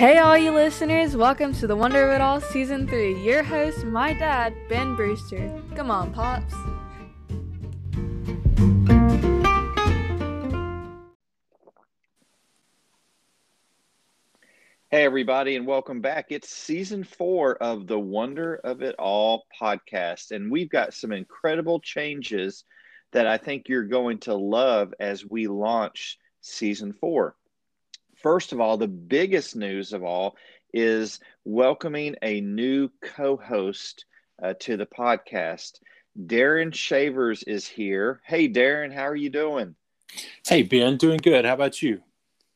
Hey, all you listeners, welcome to the Wonder of It All Season 3. Your host, my dad, Ben Brewster. Come on, Pops. Hey, everybody, and welcome back. It's season four of the Wonder of It All podcast, and we've got some incredible changes that I think you're going to love as we launch season four. First of all, the biggest news of all is welcoming a new co host uh, to the podcast. Darren Shavers is here. Hey, Darren, how are you doing? Hey, Ben, doing good. How about you?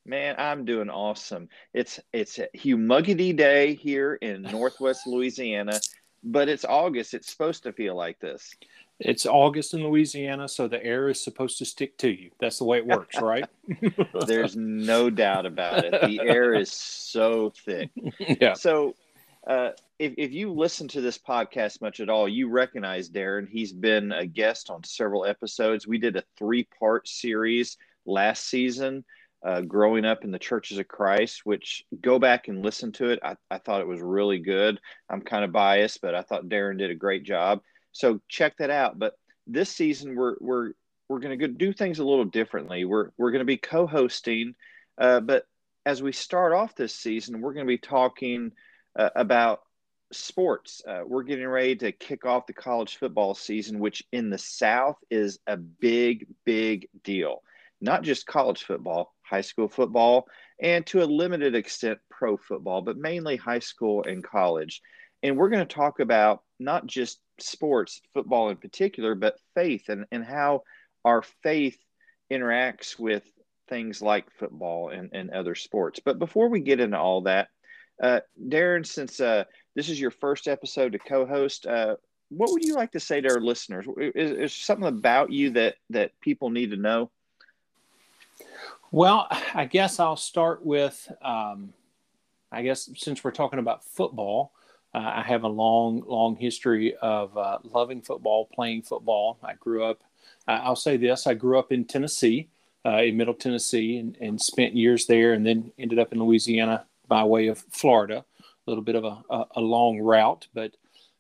Man, I'm doing awesome. It's it's a humidity day here in Northwest Louisiana, but it's August. It's supposed to feel like this. It's August in Louisiana, so the air is supposed to stick to you. That's the way it works, right? There's no doubt about it. The air is so thick. Yeah. So, uh, if, if you listen to this podcast much at all, you recognize Darren. He's been a guest on several episodes. We did a three part series last season, uh, growing up in the churches of Christ, which go back and listen to it. I, I thought it was really good. I'm kind of biased, but I thought Darren did a great job. So check that out. But this season, we're, we're, we're going to do things a little differently. We're, we're going to be co hosting, uh, but as we start off this season, we're going to be talking uh, about sports. Uh, we're getting ready to kick off the college football season, which in the South is a big, big deal. Not just college football, high school football, and to a limited extent, pro football, but mainly high school and college. And we're going to talk about not just sports, football in particular, but faith and, and how our faith interacts with things like football and, and other sports. But before we get into all that, uh, Darren, since uh, this is your first episode to co-host, uh, what would you like to say to our listeners? Is, is something about you that that people need to know? Well, I guess I'll start with, um, I guess since we're talking about football, uh, I have a long, long history of uh, loving football, playing football. I grew up, uh, I'll say this, I grew up in Tennessee, uh, in Middle Tennessee, and, and, spent years there, and then ended up in Louisiana by way of Florida. A little bit of a, a, a long route, but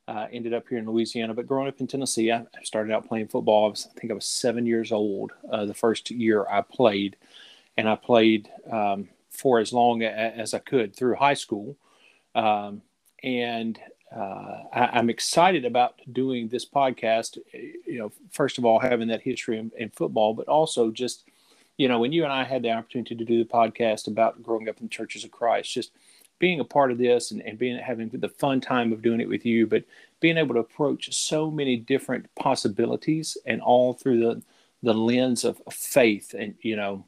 uh, ended up here in Louisiana. But growing up in Tennessee, I started out playing football. I, was, I think I was seven years old uh, the first year I played, and I played um, for as long as I could through high school. Um, and uh, I, am excited about doing this podcast. You know, first of all, having that history in, in, football, but also just, you know, when you and I had the opportunity to do the podcast about growing up in the churches of Christ, just being a part of this and, and being having the fun time of doing it with you, but being able to approach so many different possibilities and all through the the lens of faith and you know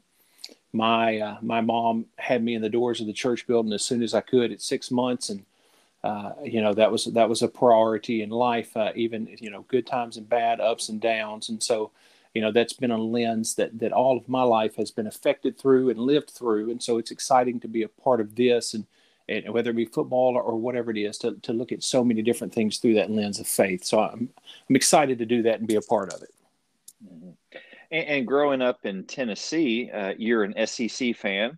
my uh, my mom had me in the doors of the church building as soon as I could at six months and uh, you know that was that was a priority in life, uh, even you know good times and bad, ups and downs, and so you know that's been a lens that that all of my life has been affected through and lived through, and so it's exciting to be a part of this, and, and whether it be football or, whatever it is, to to look at so many different things through that lens of faith. So I'm I'm excited to do that and be a part of it. Mm-hmm. And, and, growing up in Tennessee, uh, you're an SEC fan.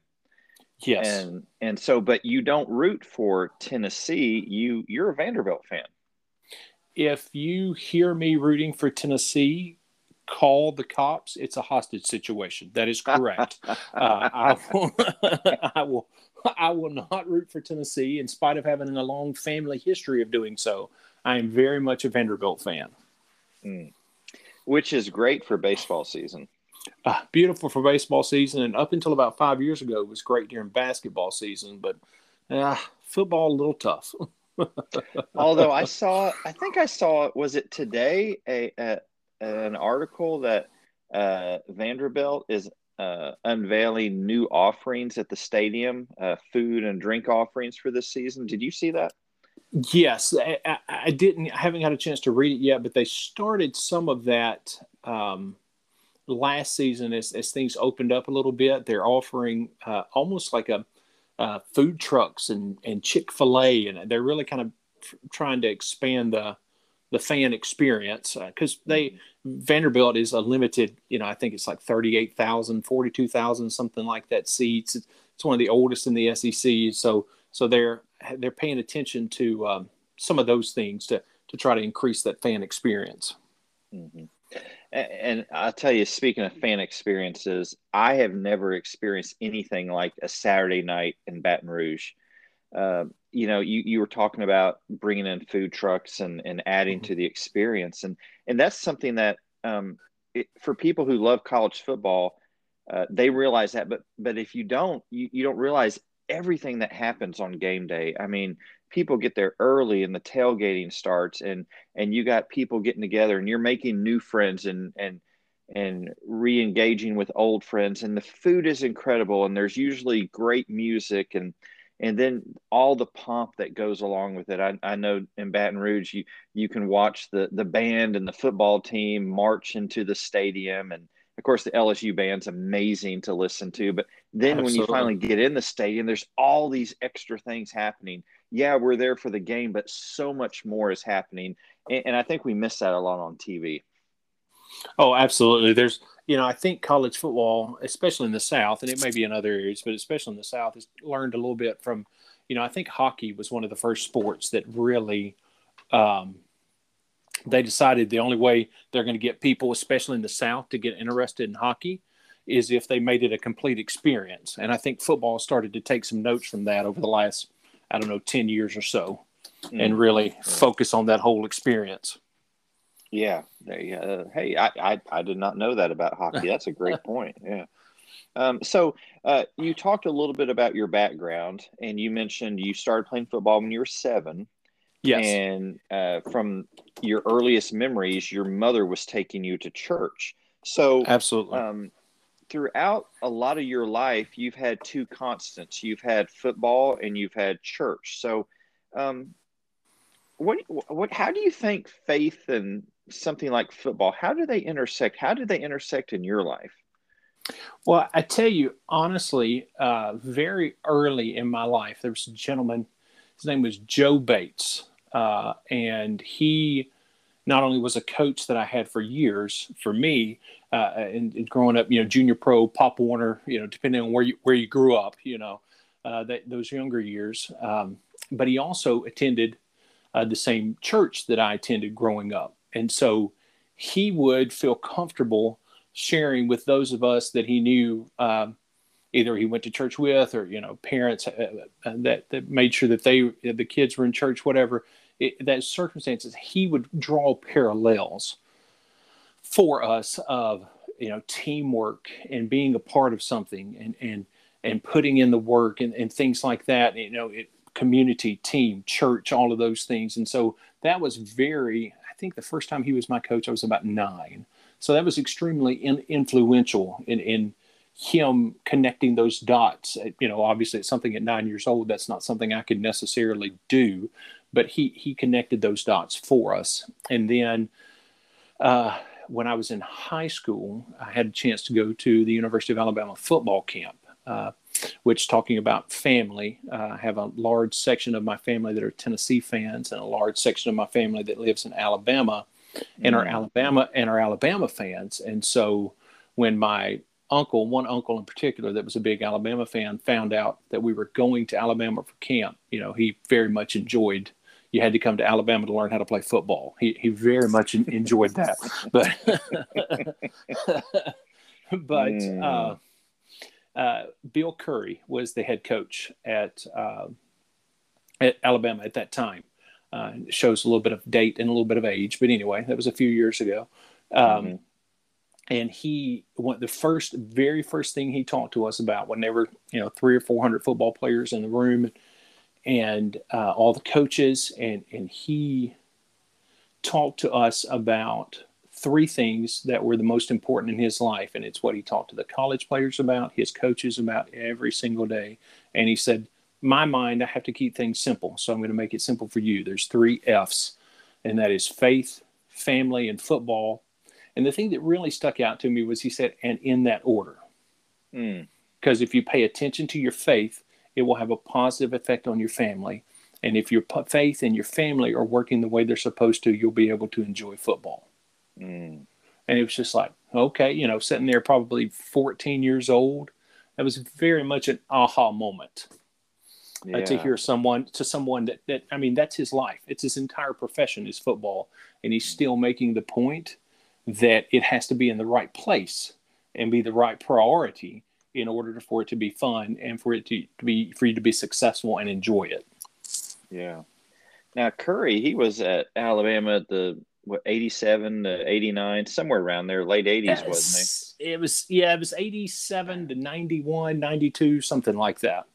Yes. And and so but you don't root for Tennessee, you you're a Vanderbilt fan. If you hear me rooting for Tennessee, call the cops. It's a hostage situation. That is correct. uh, I will I will I will not root for Tennessee in spite of having a long family history of doing so. I am very much a Vanderbilt fan. Mm. Which is great for baseball season uh, beautiful for baseball season, and up until about five years ago, was great during basketball season. But uh, football a little tough. Although I saw, I think I saw, was it today, a, a an article that uh, Vanderbilt is uh, unveiling new offerings at the stadium, uh, food and drink offerings for this season. Did you see that? Yes, I, I, didn't. I haven't had a chance to read it yet, but they started some of that. Um, last season, as, as things opened up a little bit, they're offering uh, almost like a uh, food trucks and, and Chick fil A, and they're really kind of trying to expand the the fan experience because uh, they Vanderbilt is a limited, you know, I think it's like 38,000, 42,000, something like that seats. It's, it's one of the oldest in the SEC. So so they're they're paying attention to um, some of those things to to try to increase that fan experience. Mm-hmm. And I'll tell you, speaking of fan experiences, I have never experienced anything like a Saturday night in Baton Rouge. Uh, you know, you, you were talking about bringing in food trucks and, and adding mm-hmm. to the experience. And, and that's something that um, it, for people who love college football, uh, they realize that. But, but if you don't, you, you don't realize everything that happens on game day. I mean, people get there early and the tailgating starts and and you got people getting together and you're making new friends and and and re-engaging with old friends and the food is incredible and there's usually great music and and then all the pomp that goes along with it. I, I know in Baton Rouge you you can watch the the band and the football team march into the stadium and of course the LSU band's amazing to listen to but then Absolutely. when you finally get in the stadium there's all these extra things happening yeah, we're there for the game, but so much more is happening. And, and I think we miss that a lot on TV. Oh, absolutely. There's, you know, I think college football, especially in the South, and it may be in other areas, but especially in the South, has learned a little bit from, you know, I think hockey was one of the first sports that really, um, they decided the only way they're going to get people, especially in the South, to get interested in hockey is if they made it a complete experience. And I think football started to take some notes from that over the last I don't know, 10 years or so mm. and really focus on that whole experience. Yeah. They, uh, hey, I, I, I, did not know that about hockey. That's a great point. Yeah. Um, so uh, you talked a little bit about your background and you mentioned you started playing football when you were seven. Yes. And uh, from your earliest memories, your mother was taking you to church. So absolutely. Um, throughout a lot of your life, you've had two constants. You've had football and you've had church. So, um, what what how do you think faith and something like football how do they intersect? How do they intersect in your life? Well, I tell you honestly, uh, very early in my life, there was a gentleman. His name was Joe Bates, uh, and he not only was a coach that I had for years for me, uh, and, and, growing up, you know, junior pro, Pop Warner, you know, depending on where you where you grew up, you know, uh, that, those younger years. Um, but he also attended uh, the same church that I attended growing up, and so he would feel comfortable sharing with those of us that he knew. Um, either he went to church with, or you know, parents uh, uh, that that made sure that they the kids were in church, whatever that circumstances, he would draw parallels for us of you know teamwork and being a part of something and and and putting in the work and, and things like that. You know, it, community, team, church, all of those things. And so that was very. I think the first time he was my coach, I was about nine. So that was extremely in, influential in, in him connecting those dots. You know, obviously, it's something at nine years old. That's not something I could necessarily do, but he he connected those dots for us. And then uh, when I was in high school, I had a chance to go to the University of Alabama football camp. Uh, which talking about family, uh, I have a large section of my family that are Tennessee fans, and a large section of my family that lives in Alabama, and are mm. Alabama and are Alabama fans. And so, when my uncle, one uncle in particular that was a big Alabama fan, found out that we were going to Alabama for camp, you know, he very much enjoyed you had to come to Alabama to learn how to play football. He he very much enjoyed that, but but mm. uh, uh, Bill Curry was the head coach at uh, at Alabama at that time. Uh, shows a little bit of date and a little bit of age, but anyway, that was a few years ago. Um, mm-hmm. And he went the first, very first thing he talked to us about when there were, you know, three or four hundred football players in the room and uh, all the coaches, and and he talked to us about three things that were the most important in his life, and it's what he talked to the college players about, his coaches about every single day, and he said, "My mind, I have to keep things simple, so I'm going to make it simple for you. There's three F's, and that is faith, family, and football." And the thing that really stuck out to me was he said, "And in that order." Mm. Because if you pay attention to your faith, it will have a positive effect on your family. And if your faith and your family are working the way they're supposed to, you'll be able to enjoy football. Mm. And it was just like, okay, you know, sitting there probably 14 years old, that was very much an aha moment. yeah. uh, to hear someone to someone that, that I mean that's his life. It's his entire profession is football, and he's still making the point that it has to be in the right place and be the right priority in order for it to be fun and for it to, to be for you to be successful and enjoy it. Yeah. Now Curry, he was at Alabama at the what 87 to 89 somewhere around there late 80s yes. wasn't he it was yeah it was 87 to 91 92 something like that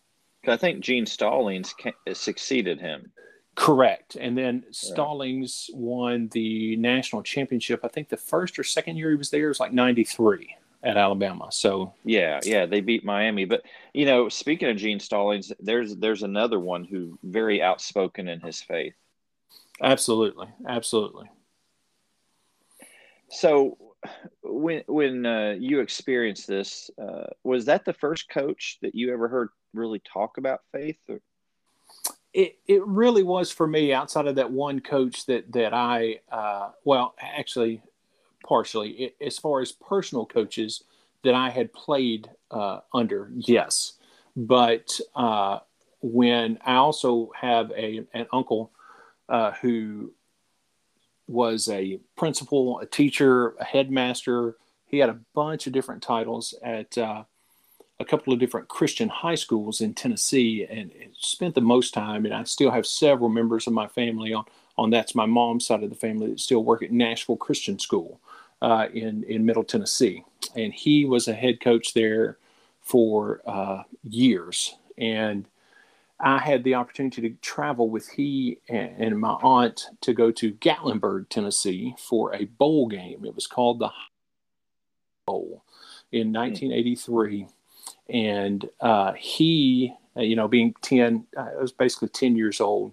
I think Gene Stallings succeeded him. Correct. And then Stallings won the national championship. I think the first or second year he was there was like 93 at Alabama. So yeah, yeah, they beat Miami. But you know, speaking of Gene Stallings, there's there's another one who very outspoken in his faith. Absolutely, absolutely. So when when uh, you experienced this, uh, was that the first coach that you ever heard really talk about faith? Or? It it really was for me. Outside of that one coach that that I uh, well, actually, partially as far as personal coaches that I had played uh, under, yes, but uh, when I also have a an uncle uh, who was a principal, a teacher, a headmaster. He had a bunch of different titles at uh, a couple of different Christian high schools in Tennessee, and spent the most time. And I still have several members of my family on on that's my mom's side of the family that still work at Nashville Christian School uh, in in Middle Tennessee, and he was a head coach there for uh, years and I had the opportunity to travel with he and, my aunt to go to Gatlinburg, Tennessee for a bowl game. It was called the Bowl in 1983. And uh, he, uh, you know, being 10, uh, I was basically 10 years old,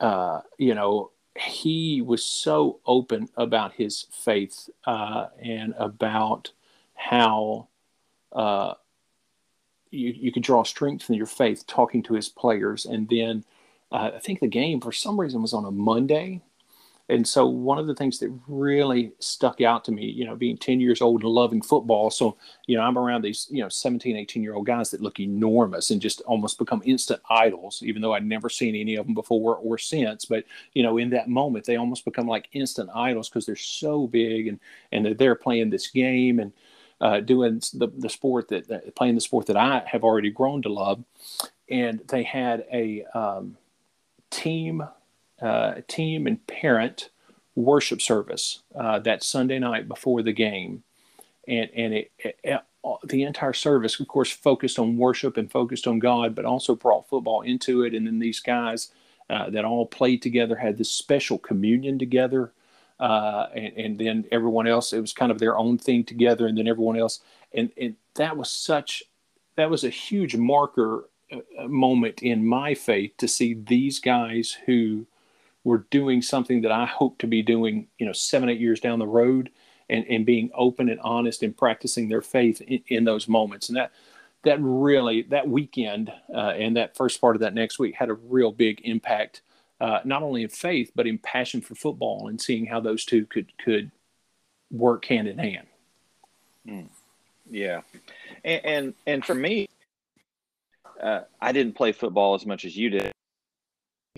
uh, you know, he was so open about his faith uh, and about how uh, you, you could draw strength from your faith talking to his players. And then uh, I think the game for some reason was on a Monday. And so one of the things that really stuck out to me, you know, being 10 years old and loving football. So, you know, I'm around these, you know, 17, 18 year old guys that look enormous and just almost become instant idols, even though I'd never seen any of them before or since. But, you know, in that moment, they almost become like instant idols because they're so big and, and they're there playing this game. And, uh, doing the, the sport that, that, playing the sport that I have already grown to love, and they had a um, team uh, team and parent worship service uh, that Sunday night before the game, and and it, it, it, the entire service, of course, focused on worship and focused on God, but also brought football into it, and then these guys. Uh, that all played together had this special communion together. Uh, and, and, then everyone else it was kind of their own thing together. And then everyone else and, and that was such that was a huge marker uh, moment in my faith to see these guys who were doing something that I hope to be doing you know seven eight years down the road and, and being open and honest and practicing their faith in, in those moments and that that really that weekend uh, and that first part of that next week had a real big impact uh, not only in faith but in passion for football and seeing how those two could could work hand in hand. Mm. Yeah, and, and, and for me, uh, I didn't play football as much as you did.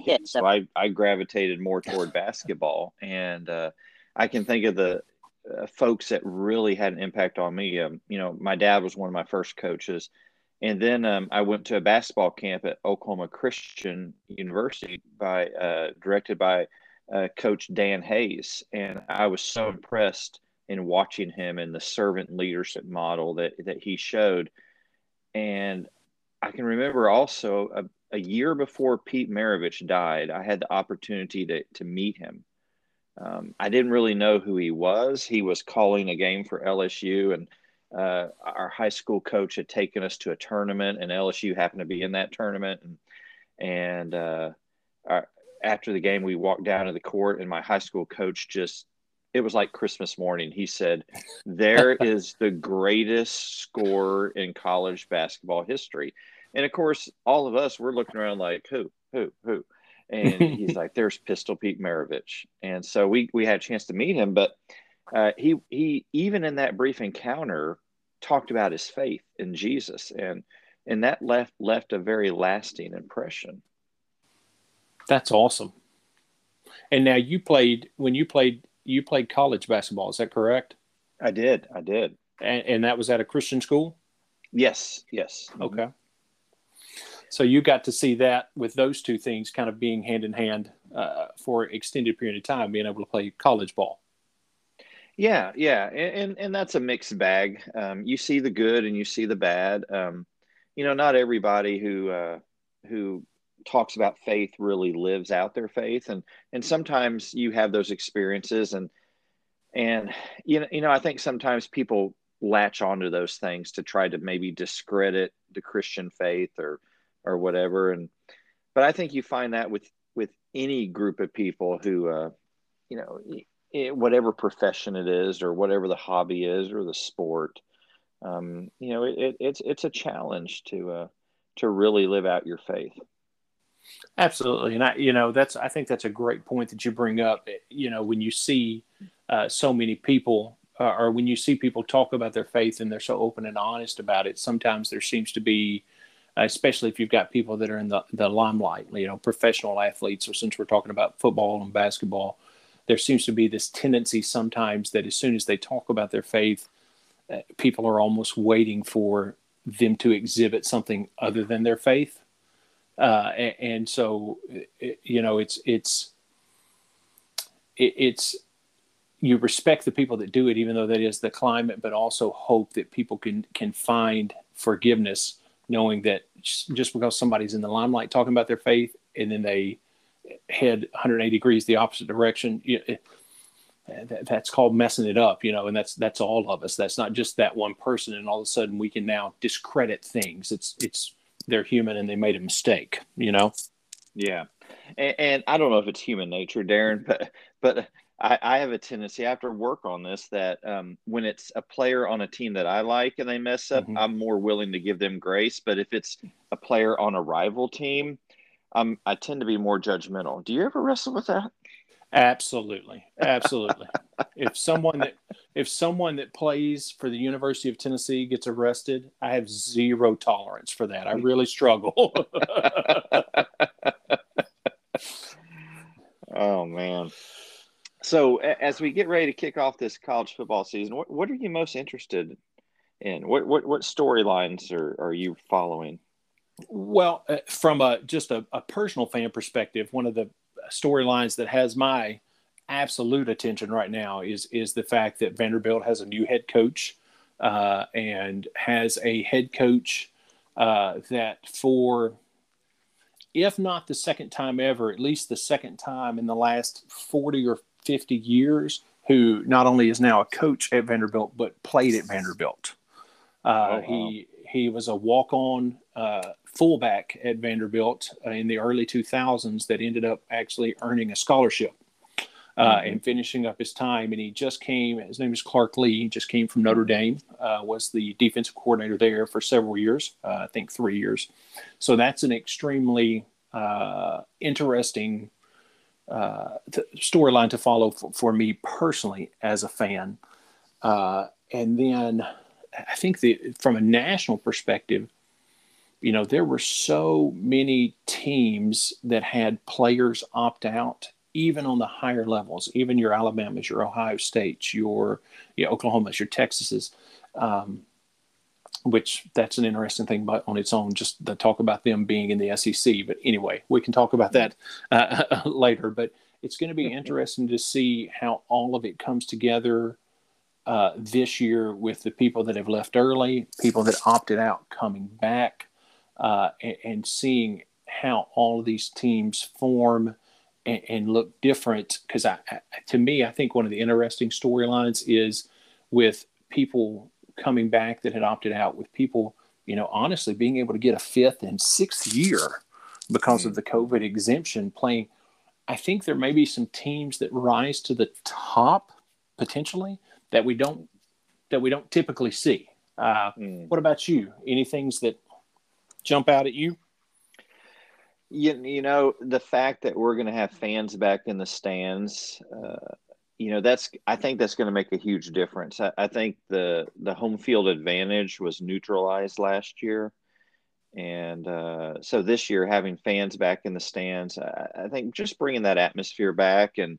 So I, I gravitated more toward basketball, and uh, I can think of the uh, folks that really had an impact on me. Um, you know, my dad was one of my first coaches and then um, I went to a basketball camp at Oklahoma Christian University by uh, directed by uh, Coach Dan Hays, and I was so impressed in watching him and the servant leadership model that that he showed. And I can remember also a, a year before Pete Maravich died, I had the opportunity to to meet him. Um, I didn't really know who he was. He was calling a game for LSU, and uh, our high school coach had taken us to a tournament, and LSU happened to be in that tournament. And, and uh, our, after the game, we walked down to the court, and my high school coach just it was like Christmas morning. He said, There is the greatest scorer in college basketball history. And of course, all of us, we're looking around like, Who, who, who? And he's like, There's Pistol Pete Maravich. And so we, we had a chance to meet him, but uh, he he even in that brief encounter talked about his faith in Jesus and and that left left a very lasting impression. That's awesome. And now you played when you played you played college basketball. Is that correct? I did. I did. And, and that was at a Christian school. Yes. Yes. Okay. So you got to see that with those two things kind of being hand in hand uh, for extended period of time, being able to play college ball. Yeah, yeah, and and, and that's a mixed bag. Um, you see the good and you see the bad. Um, you know, not everybody who uh, who talks about faith really lives out their faith, and and sometimes you have those experiences, and and you know, you know, I think sometimes people latch onto those things to try to maybe discredit the Christian faith or or whatever, and but I think you find that with with any group of people who, uh, you know, whatever profession it is or whatever the hobby is or the sport, um, you know, it, it's it's a challenge to uh, to really live out your faith. Absolutely, and I, you know, that's I think that's a great point that you bring up. You know, when you see uh, so many people, uh, or when you see people talk about their faith and they're so open and honest about it, sometimes there seems to be, especially if you've got people that are in the the limelight, you know, professional athletes, or since we're talking about football and basketball, there seems to be this tendency sometimes that as soon as they talk about their faith people are almost waiting for them to exhibit something other than their faith. Uh, and, so, you know, it's, it's, it, it's, you respect the people that do it, even though that is the climate, but also hope that people can, can find forgiveness knowing that just because somebody's in the limelight talking about their faith and then they head 180 degrees the opposite direction, you know, eh, that's called messing it up, you know, and that's that's all of us. That's not just that one person, and all of a sudden we can now discredit things. It's it's they're human and they made a mistake, you know. Yeah, and, and I don't know if it's human nature, Darren, but but I, I have a tendency I have to work on this that um, when it's a player on a team that I like and they mess up, mm-hmm. I'm more willing to give them grace. But if it's a player on a rival team, um, I tend to be more judgmental. Do you ever wrestle with that? Absolutely, absolutely. if someone that if someone that plays for the University of Tennessee gets arrested, I have zero tolerance for that. I really struggle. oh man. So as we get ready to kick off this college football season, what, what are you most interested in? What what what storylines are, are you following? Well, uh, from a just a, a personal fan perspective, one of the storylines that has my absolute attention right now is is the fact that Vanderbilt has a new head coach uh, and has a head coach uh, that for if not the second time ever, at least the second time in the last 40 or 50 years, who not only is now a coach at Vanderbilt, but played at Vanderbilt. Uh, oh, wow. He he was a walk on uh, fullback at Vanderbilt uh, in the early 2000s that ended up actually earning a scholarship uh, mm-hmm. and finishing up his time. And he just came, his name is Clark Lea, he just came from Notre Dame, uh, was the defensive coordinator there for several years, uh, I think three years. So that's an extremely uh, interesting uh, storyline to follow for, for, me personally as a fan. Uh, and then I think the, from a national perspective, you know, there were so many teams that had players opt out, even on the higher levels, even your Alabamas, your Ohio States, your, your Oklahomas, your Texases, um, which that's an interesting thing but on its own, just the talk about them being in the SEC. But anyway, we can talk about that uh, later. But it's going to be interesting to see how all of it comes together uh, this year with the people that have left early, people that opted out coming back uh, and, and, seeing how all of these teams form and, and look different. Because I, I, to me, I think one of the interesting storylines is with people coming back that had opted out, with people, you know, honestly being able to get a fifth and sixth year because mm-hmm. of the COVID exemption playing. I think there may be some teams that rise to the top potentially that we don't that we don't typically see. Uh, mm. What about you? Any things that jump out at you? You, you know, the fact that we're going to have fans back in the stands, uh, you know, that's, I think that's going to make a huge difference. I, I, think the, the home field advantage was neutralized last year. And uh, so this year, having fans back in the stands, I, I, think just bringing that atmosphere back, and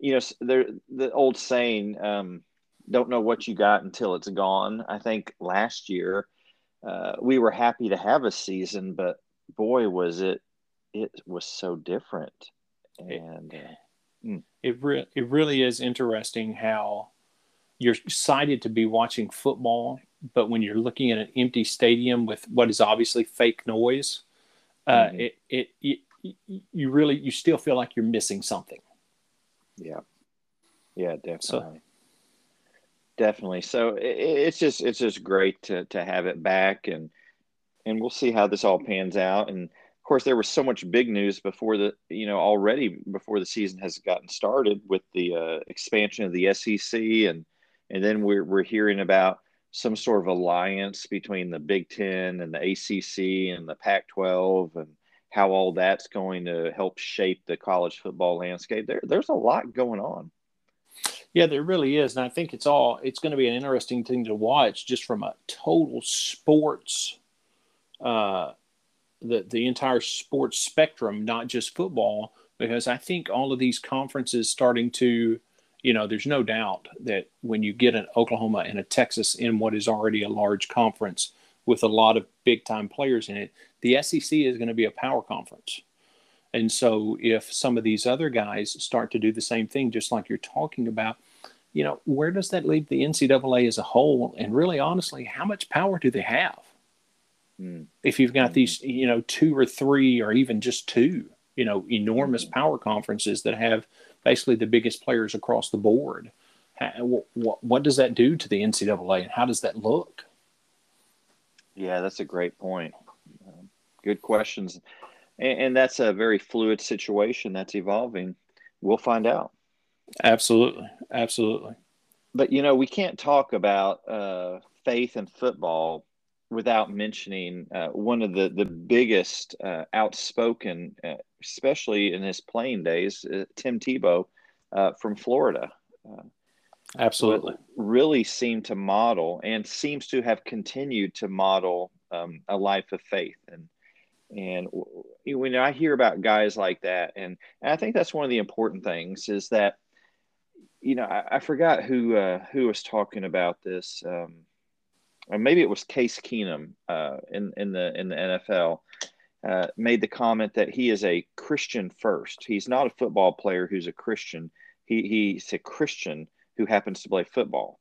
you know, there the old saying, um, "Don't know what you got until it's gone." I think last year uh, we were happy to have a season, but boy, was it it was so different. And uh, mm. it re- it really is interesting how you're excited to be watching football but when you're looking at an empty stadium with what is obviously fake noise, uh, mm-hmm. it, it, it, you really, you still feel like you're missing something. Yeah. Yeah, definitely. So, definitely. So it, it's just, it's just great to, to have it back and, and we'll see how this all pans out. And course, there was so much big news before the, you know, already before the season has gotten started with the uh, expansion of the SEC and, and then we're, we're hearing about some sort of alliance between the Big Ten and the ACC and the Pac 12 and how all that's going to help shape the college football landscape. There, there's a lot going on. Yeah, there really is, and I think it's all it's going to be an interesting thing to watch just from a total sports, uh, the the entire sports spectrum, not just football, because I think all of these conferences starting to you know, there's no doubt that when you get an Oklahoma and a Texas in what is already a large conference with a lot of big time players in it, the SEC is going to be a power conference. And so if some of these other guys start to do the same thing, just like you're talking about, you know, where does that leave the NCAA as a whole? And really, honestly, how much power do they have? Mm. If you've got mm these, you know, two or three or even just two, you know, enormous mm power conferences that have – basically the biggest players across the board. What, what, what does that do to the NCAA and how does that look? Yeah, that's a great point. Um, good questions. And, and, that's a very fluid situation that's evolving. We'll find out. Absolutely. Absolutely. But, you know, we can't talk about uh, faith and football without mentioning uh, one of the the biggest uh, outspoken, uh, especially in his playing days, uh, Tim Tebow uh, from Florida. Uh, Absolutely, really seemed to model and seems to have continued to model um, a life of faith and. And when I hear about guys like that, and, and I think that's one of the important things is that, you know, I, I forgot who who was talking about this. Um, or maybe it was Case Keenum uh, in in the in the NFL, uh, made the comment that he is a Christian first. He's not a football player who's a Christian. He he's a Christian who happens to play football.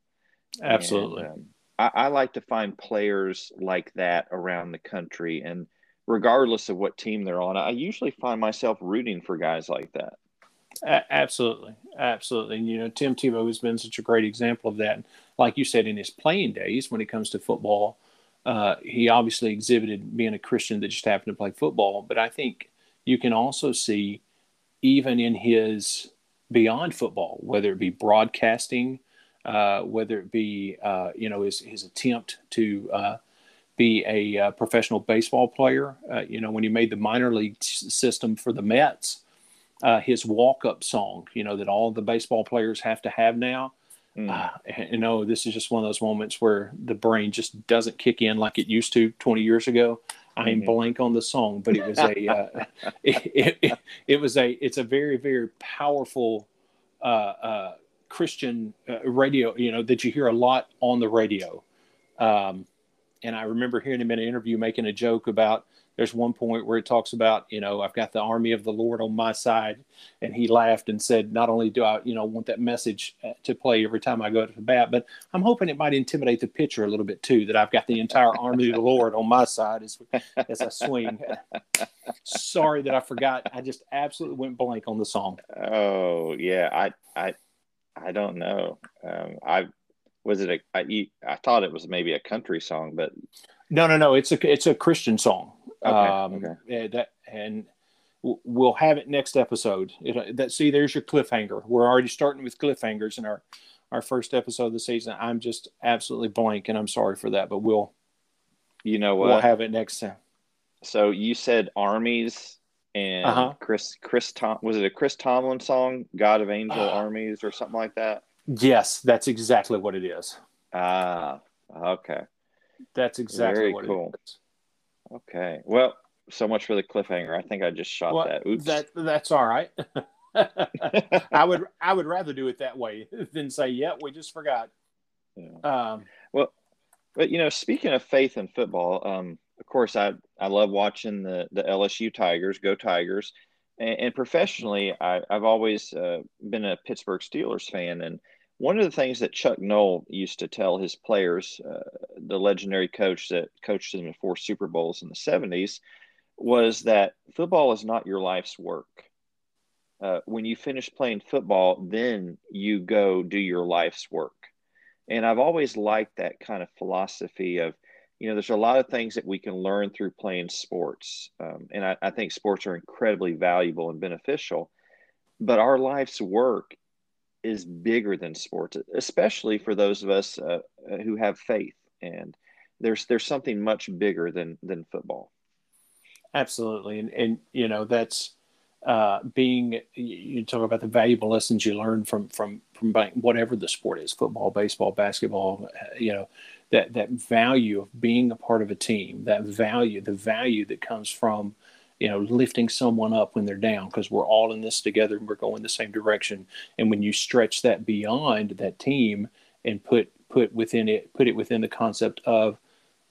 Absolutely. And, um, I, I like to find players like that around the country, and regardless of what team they're on, I usually find myself rooting for guys like that. Absolutely, absolutely. And you know, Tim Tebow has been such a great example of that. Like you said, in his playing days, when it comes to football, uh, he obviously exhibited being a Christian that just happened to play football. But I think you can also see, even in his beyond football, whether it be broadcasting, uh, whether it be uh, you know his his attempt to uh, be a uh, professional baseball player. Uh, you know, when he made the minor league system for the Mets his walk up song, you know, that all the baseball players have to have now. Mm. Uh, you know, this is just one of those moments where the brain just doesn't kick in like it used to 20 years ago. I am mm-hmm. blank on the song, but it was a, uh, it, it, it, was a, it's a very, very powerful uh, uh, Christian uh, radio, you know, that you hear a lot on the radio. Um, and I remember hearing him in an interview making a joke about there's one point where it talks about, you know, I've got the army of the Lord on my side. And he laughed and said, not only do I, you know, want that message uh, to play every time I go to the bat, but I'm hoping it might intimidate the pitcher a little bit too, that I've got the entire army of the Lord on my side as, as I swing. Sorry that I forgot. I just absolutely went blank on the song. Oh yeah. I, I, I don't know. Um, I, was it a? I, I thought it was maybe a country song, but no, no, no. It's a it's a Christian song. Okay. Um, okay. That and we'll have it next episode. It, that see, there's your cliffhanger. We're already starting with cliffhangers in our our first episode of the season. I'm just absolutely blank, and I'm sorry for that. But we'll, you know what, we'll have it next time. So you said armies and uh-huh. Chris Chris Tom was it a Chris Tomlin song, God of Angel uh, Armies or something like that? Yes, that's exactly what it is. Ah, okay. That's exactly Very what cool. it is. Okay. Well, so much for the cliffhanger. I think I just shot Well, that. Oops. that that's all right. I would I would rather do it that way than say, "Yeah, we just forgot." Yeah. Um, well, But you know, speaking of faith in football, um, of course, I I love watching the the LSU Tigers go Tigers, and, and professionally, I, I've always uh, been a Pittsburgh Steelers fan. And one of the things that Chuck Noll used to tell his players, uh, the legendary coach that coached them in four Super Bowls in the '70s, was that football is not your life's work. Uh, when you finish playing football, then you go do your life's work. And I've always liked that kind of philosophy of, you know, there's a lot of things that we can learn through playing sports. Um, and I, I think sports are incredibly valuable and beneficial. But our life's work is bigger than sports, especially for those of us uh, who have faith. And there's there's something much bigger than than football. absolutely, and and you know that's uh, being you talk about the valuable lessons you learn from from from whatever the sport is football baseball basketball you know that that value of being a part of a team that value the value that comes from you know lifting someone up when they're down because we're all in this together and we're going the same direction and when you stretch that beyond that team and put put within it put it within the concept of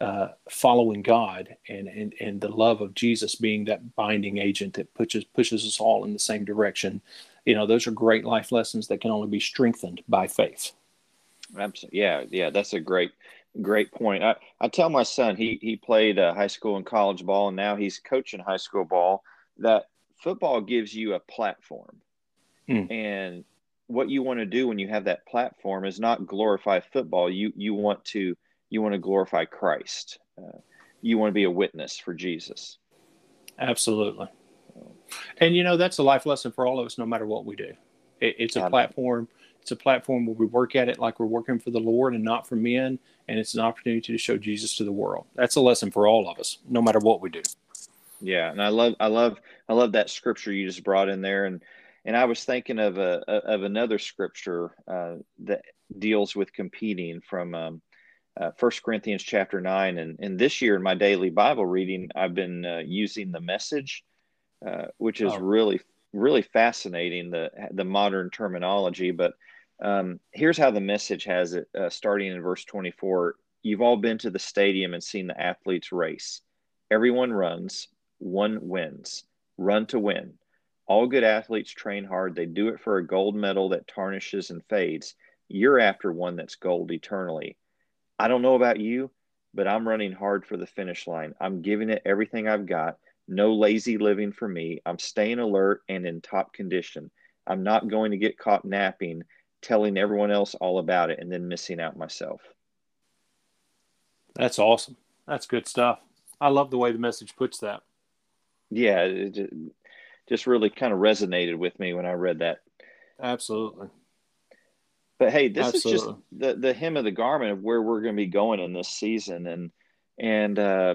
uh, following God and, and and the love of Jesus being that binding agent that pushes pushes us all in the same direction. You know, those are great life lessons that can only be strengthened by faith. Absolutely. Yeah, yeah, that's a great, great point. I, I tell my son he he played uh, high school and college ball, and now he's coaching high school ball. That football gives you a platform, Mm. and what you want to do when you have that platform is not glorify football. You you want to you want to glorify Christ. Uh, you want to be a witness for Jesus. Absolutely. And you know that's a life lesson for all of us, no matter what we do. It, it's a platform. It's a platform where we work at it like we're working for the Lord and not for men, and it's an opportunity to show Jesus to the world. That's a lesson for all of us, no matter what we do. Yeah, and I love I love I love that scripture you just brought in there, and and I was thinking of a of another scripture uh, that deals with competing from um, uh, First Corinthians chapter nine, and and this year in my daily Bible reading, I've been uh, using the message, uh, which is Oh. really really fascinating the the modern terminology. But um, here's how the message has it, uh, starting in verse twenty four. You've all been to the stadium and seen the athletes race. Everyone runs, one wins. Run to win. All good athletes train hard. They do it for a gold medal that tarnishes and fades. You're after one that's gold eternally. I don't know about you, but I'm running hard for the finish line. I'm giving it everything I've got. No lazy living for me. I'm staying alert and in top condition. I'm not going to get caught napping, telling everyone else all about it, and then missing out myself. That's awesome. That's good stuff. I love the way the message puts that. Yeah, it just really kind of resonated with me when I read that. Absolutely. But hey, this is just the the hem of the garment of where we're going to be going in this season, and and uh,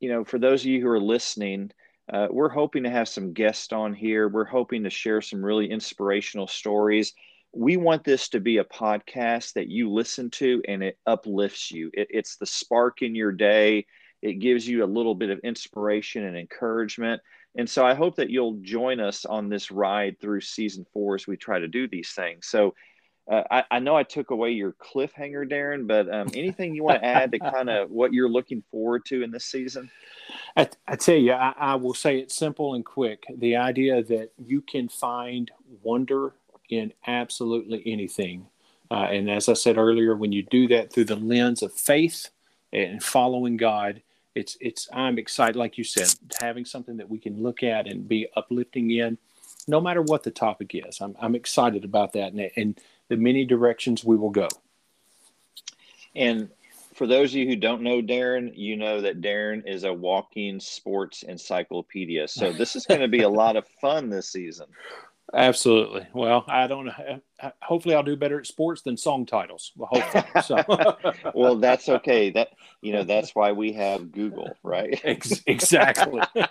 you know, for those of you who are listening, uh, we're hoping to have some guests on here. We're hoping to share some really inspirational stories. We want this to be a podcast that you listen to and it uplifts you. It, it's the spark in your day. It gives you a little bit of inspiration and encouragement. And so I hope that you'll join us on this ride through season four as we try to do these things. So uh, I, I know I took away your cliffhanger, Darren, but um, anything you want to add to kind of what you're looking forward to in this season? I, I tell you, I, I will say it simple and quick. The idea that you can find wonder in absolutely anything. Uh, and as I said earlier, when you do that through the lens of faith and following God, it's it's I'm excited, like you said, having something that we can look at and be uplifting in, no matter what the topic is. I'm I'm excited about that and, and the many directions we will go. And for those of you who don't know Darren, you know that Darren is a walking sports encyclopedia. So this is going to be a lot of fun this season. Absolutely. Well, I don't know. Hopefully, I'll do better at sports than song titles. Well, hopefully. So. well, that's okay. That you know that's why we have Google, right? Ex- exactly.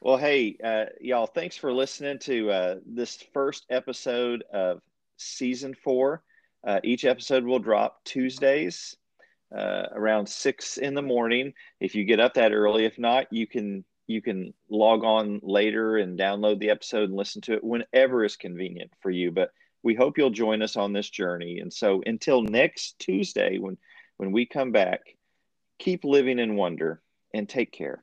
well, hey, uh, y'all, thanks for listening to uh, this first episode of season four. Uh, each episode will drop Tuesdays. uh, around six in the morning. If you get up that early, if not, you can you can log on later and download the episode and listen to it whenever is convenient for you. But we hope you'll join us on this journey. And so until next Tuesday, when, when we come back, keep living in wonder and take care.